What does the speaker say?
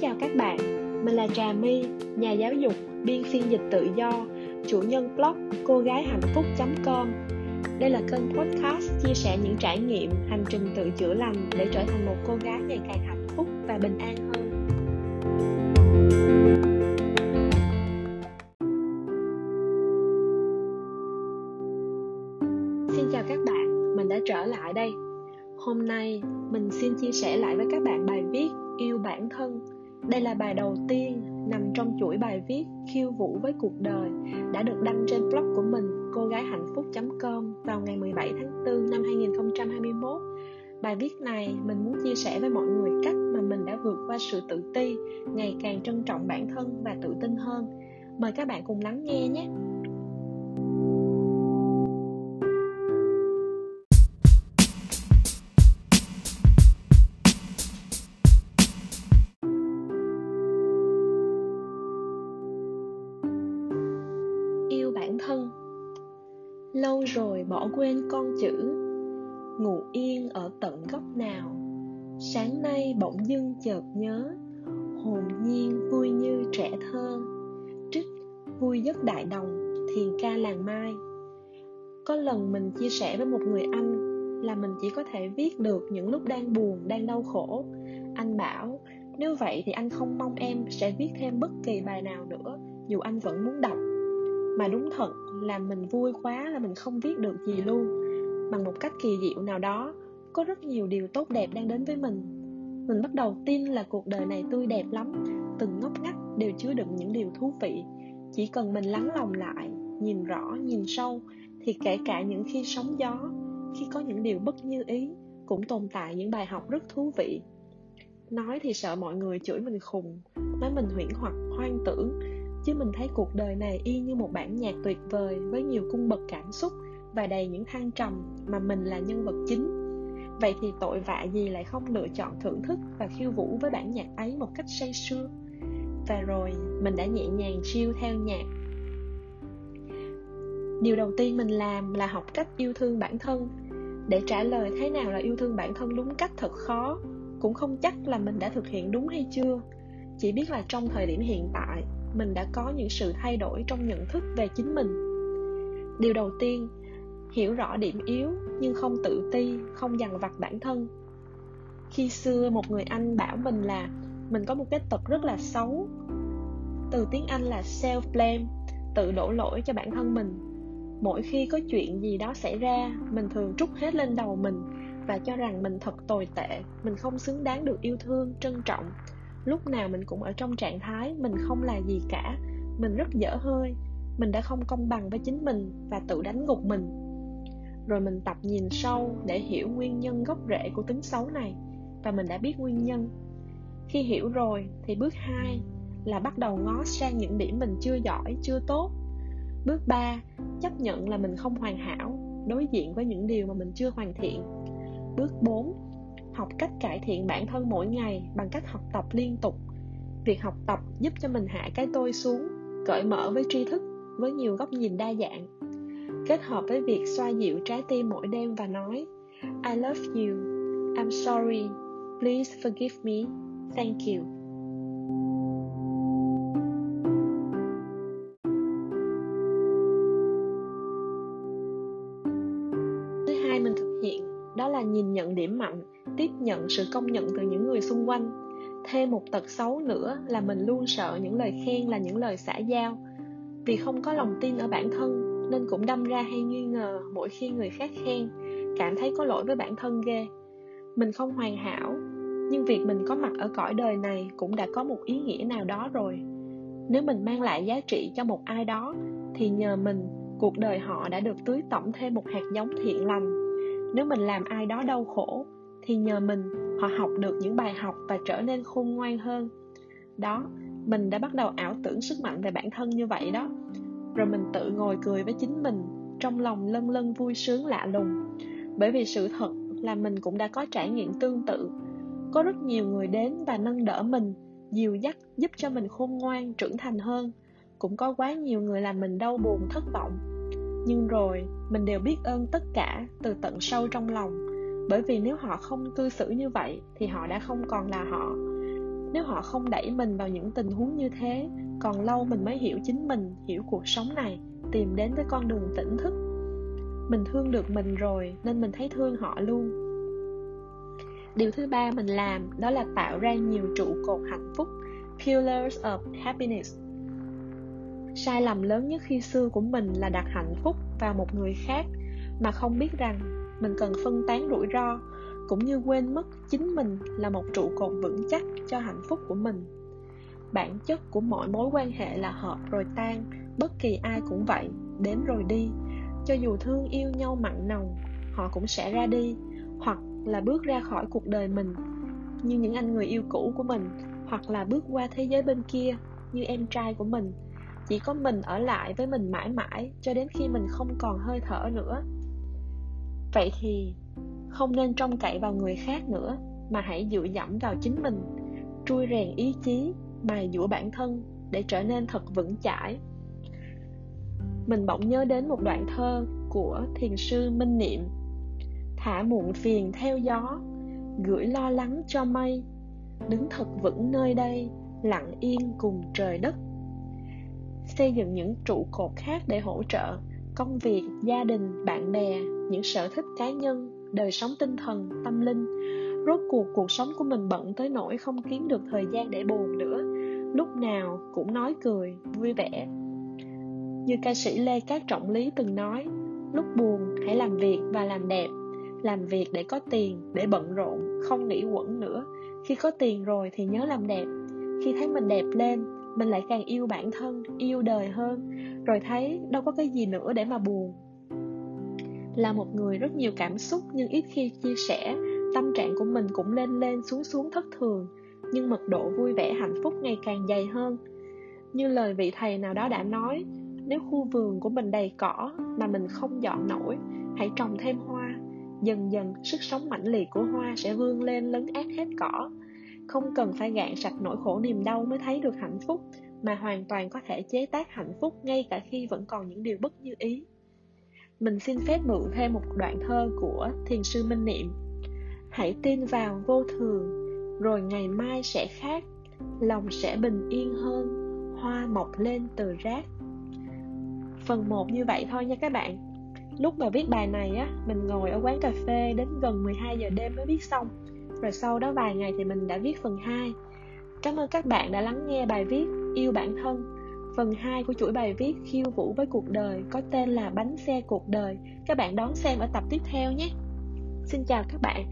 chào các bạn, mình là Trà My, nhà giáo dục, biên phiên dịch tự do, chủ nhân blog cô gái hạnh phúc.com. Đây là kênh podcast chia sẻ những trải nghiệm, hành trình tự chữa lành để trở thành một cô gái ngày càng hạnh phúc và bình an hơn. Xin chào các bạn, mình đã trở lại đây. Hôm nay mình xin chia sẻ lại với các bạn bài viết Yêu bản thân đây là bài đầu tiên nằm trong chuỗi bài viết khiêu vũ với cuộc đời đã được đăng trên blog của mình cô gái hạnh phúc.com vào ngày 17 tháng 4 năm 2021. Bài viết này mình muốn chia sẻ với mọi người cách mà mình đã vượt qua sự tự ti, ngày càng trân trọng bản thân và tự tin hơn. Mời các bạn cùng lắng nghe nhé. Lâu rồi bỏ quên con chữ. Ngủ yên ở tận góc nào, sáng nay bỗng dưng chợt nhớ, hồn nhiên vui như trẻ thơ. Trích vui giấc đại đồng, thiền ca làng mai. Có lần mình chia sẻ với một người anh là mình chỉ có thể viết được những lúc đang buồn, đang đau khổ. Anh bảo, nếu vậy thì anh không mong em sẽ viết thêm bất kỳ bài nào nữa, dù anh vẫn muốn đọc mà đúng thật là mình vui quá là mình không viết được gì luôn. Bằng một cách kỳ diệu nào đó, có rất nhiều điều tốt đẹp đang đến với mình. Mình bắt đầu tin là cuộc đời này tươi đẹp lắm, từng ngóc ngách đều chứa đựng những điều thú vị. Chỉ cần mình lắng lòng lại, nhìn rõ, nhìn sâu, thì kể cả những khi sóng gió, khi có những điều bất như ý, cũng tồn tại những bài học rất thú vị. Nói thì sợ mọi người chửi mình khùng, nói mình huyễn hoặc hoang tưởng chứ mình thấy cuộc đời này y như một bản nhạc tuyệt vời với nhiều cung bậc cảm xúc và đầy những thăng trầm mà mình là nhân vật chính. Vậy thì tội vạ gì lại không lựa chọn thưởng thức và khiêu vũ với bản nhạc ấy một cách say sưa? Và rồi, mình đã nhẹ nhàng chiêu theo nhạc. Điều đầu tiên mình làm là học cách yêu thương bản thân. Để trả lời thế nào là yêu thương bản thân đúng cách thật khó, cũng không chắc là mình đã thực hiện đúng hay chưa. Chỉ biết là trong thời điểm hiện tại mình đã có những sự thay đổi trong nhận thức về chính mình. Điều đầu tiên, hiểu rõ điểm yếu nhưng không tự ti, không dằn vặt bản thân. Khi xưa một người anh bảo mình là mình có một cái tật rất là xấu. Từ tiếng anh là self blame, tự đổ lỗi cho bản thân mình. Mỗi khi có chuyện gì đó xảy ra, mình thường trút hết lên đầu mình và cho rằng mình thật tồi tệ, mình không xứng đáng được yêu thương, trân trọng lúc nào mình cũng ở trong trạng thái mình không là gì cả, mình rất dở hơi, mình đã không công bằng với chính mình và tự đánh gục mình. Rồi mình tập nhìn sâu để hiểu nguyên nhân gốc rễ của tính xấu này, và mình đã biết nguyên nhân. Khi hiểu rồi thì bước 2 là bắt đầu ngó sang những điểm mình chưa giỏi, chưa tốt. Bước 3 chấp nhận là mình không hoàn hảo đối diện với những điều mà mình chưa hoàn thiện. Bước 4 học cách cải thiện bản thân mỗi ngày bằng cách học tập liên tục. Việc học tập giúp cho mình hạ cái tôi xuống, cởi mở với tri thức, với nhiều góc nhìn đa dạng. Kết hợp với việc xoa dịu trái tim mỗi đêm và nói, I love you. I'm sorry. Please forgive me. Thank you. Thứ hai mình thực hiện, đó là nhìn nhận điểm mạnh tiếp nhận sự công nhận từ những người xung quanh. Thêm một tật xấu nữa là mình luôn sợ những lời khen là những lời xã giao. Vì không có lòng tin ở bản thân, nên cũng đâm ra hay nghi ngờ mỗi khi người khác khen, cảm thấy có lỗi với bản thân ghê. Mình không hoàn hảo, nhưng việc mình có mặt ở cõi đời này cũng đã có một ý nghĩa nào đó rồi. Nếu mình mang lại giá trị cho một ai đó, thì nhờ mình, cuộc đời họ đã được tưới tẩm thêm một hạt giống thiện lành. Nếu mình làm ai đó đau khổ thì nhờ mình, họ học được những bài học và trở nên khôn ngoan hơn. Đó, mình đã bắt đầu ảo tưởng sức mạnh về bản thân như vậy đó. Rồi mình tự ngồi cười với chính mình, trong lòng lân lân vui sướng lạ lùng. Bởi vì sự thật là mình cũng đã có trải nghiệm tương tự. Có rất nhiều người đến và nâng đỡ mình, dìu dắt, giúp cho mình khôn ngoan, trưởng thành hơn. Cũng có quá nhiều người làm mình đau buồn, thất vọng. Nhưng rồi, mình đều biết ơn tất cả từ tận sâu trong lòng bởi vì nếu họ không cư xử như vậy, thì họ đã không còn là họ. Nếu họ không đẩy mình vào những tình huống như thế, còn lâu mình mới hiểu chính mình, hiểu cuộc sống này, tìm đến với con đường tỉnh thức. Mình thương được mình rồi, nên mình thấy thương họ luôn. Điều thứ ba mình làm, đó là tạo ra nhiều trụ cột hạnh phúc, pillars of happiness. Sai lầm lớn nhất khi xưa của mình là đặt hạnh phúc vào một người khác mà không biết rằng mình cần phân tán rủi ro, cũng như quên mất chính mình là một trụ cột vững chắc cho hạnh phúc của mình. Bản chất của mọi mối quan hệ là hợp rồi tan, bất kỳ ai cũng vậy, đến rồi đi. Cho dù thương yêu nhau mặn nồng, họ cũng sẽ ra đi, hoặc là bước ra khỏi cuộc đời mình. Như những anh người yêu cũ của mình, hoặc là bước qua thế giới bên kia, như em trai của mình. Chỉ có mình ở lại với mình mãi mãi, cho đến khi mình không còn hơi thở nữa vậy thì, không nên trông cậy vào người khác nữa, mà hãy dựa dẫm vào chính mình. Trui rèn ý chí, mài dũa bản thân để trở nên thật vững chãi. Mình bỗng nhớ đến một đoạn thơ của thiền sư minh niệm. Thả muộn phiền theo gió, gửi lo lắng cho mây. Đứng thật vững nơi đây, lặng yên cùng trời đất. Xây dựng những trụ cột khác để hỗ trợ công việc, gia đình, bạn bè, những sở thích cá nhân, đời sống tinh thần, tâm linh. Rốt cuộc cuộc sống của mình bận tới nỗi không kiếm được thời gian để buồn nữa. Lúc nào cũng nói cười, vui vẻ. Như ca sĩ lê cát trọng lý từng nói, lúc buồn, hãy làm việc và làm đẹp. Làm việc để có tiền, để bận rộn, không nghĩ quẩn nữa. Khi có tiền rồi thì nhớ làm đẹp. Khi thấy mình đẹp lên, mình lại càng yêu bản thân, yêu đời hơn rồi thấy đâu có cái gì nữa để mà buồn. Là một người rất nhiều cảm xúc, nhưng ít khi chia sẻ, tâm trạng của mình cũng lên lên xuống xuống thất thường, nhưng mật độ vui vẻ, hạnh phúc ngày càng dày hơn. Như lời vị thầy nào đó đã nói, nếu khu vườn của mình đầy cỏ mà mình không dọn nổi, hãy trồng thêm hoa. Dần dần, sức sống mãnh liệt của hoa sẽ vươn lên, lấn át hết cỏ. Không cần phải gạn sạch nỗi khổ niềm đau mới thấy được hạnh phúc mà hoàn toàn có thể chế tác hạnh phúc ngay cả khi vẫn còn những điều bất như ý. Mình xin phép mượn thêm một đoạn thơ của thiền sư minh niệm. Hãy tin vào vô thường, rồi ngày mai sẽ khác, lòng sẽ bình yên hơn, hoa mọc lên từ rác. Phần 1 như vậy thôi nha các bạn. Lúc mà viết bài này á, mình ngồi ở quán cà phê đến gần 12 giờ đêm mới viết xong. Rồi sau đó vài ngày thì mình đã viết phần 2 cảm ơn các bạn đã lắng nghe bài viết yêu bản thân. Phần 2 của chuỗi bài viết khiêu vũ với cuộc đời có tên là bánh xe cuộc đời. Các bạn đón xem ở tập tiếp theo nhé. Xin chào các bạn.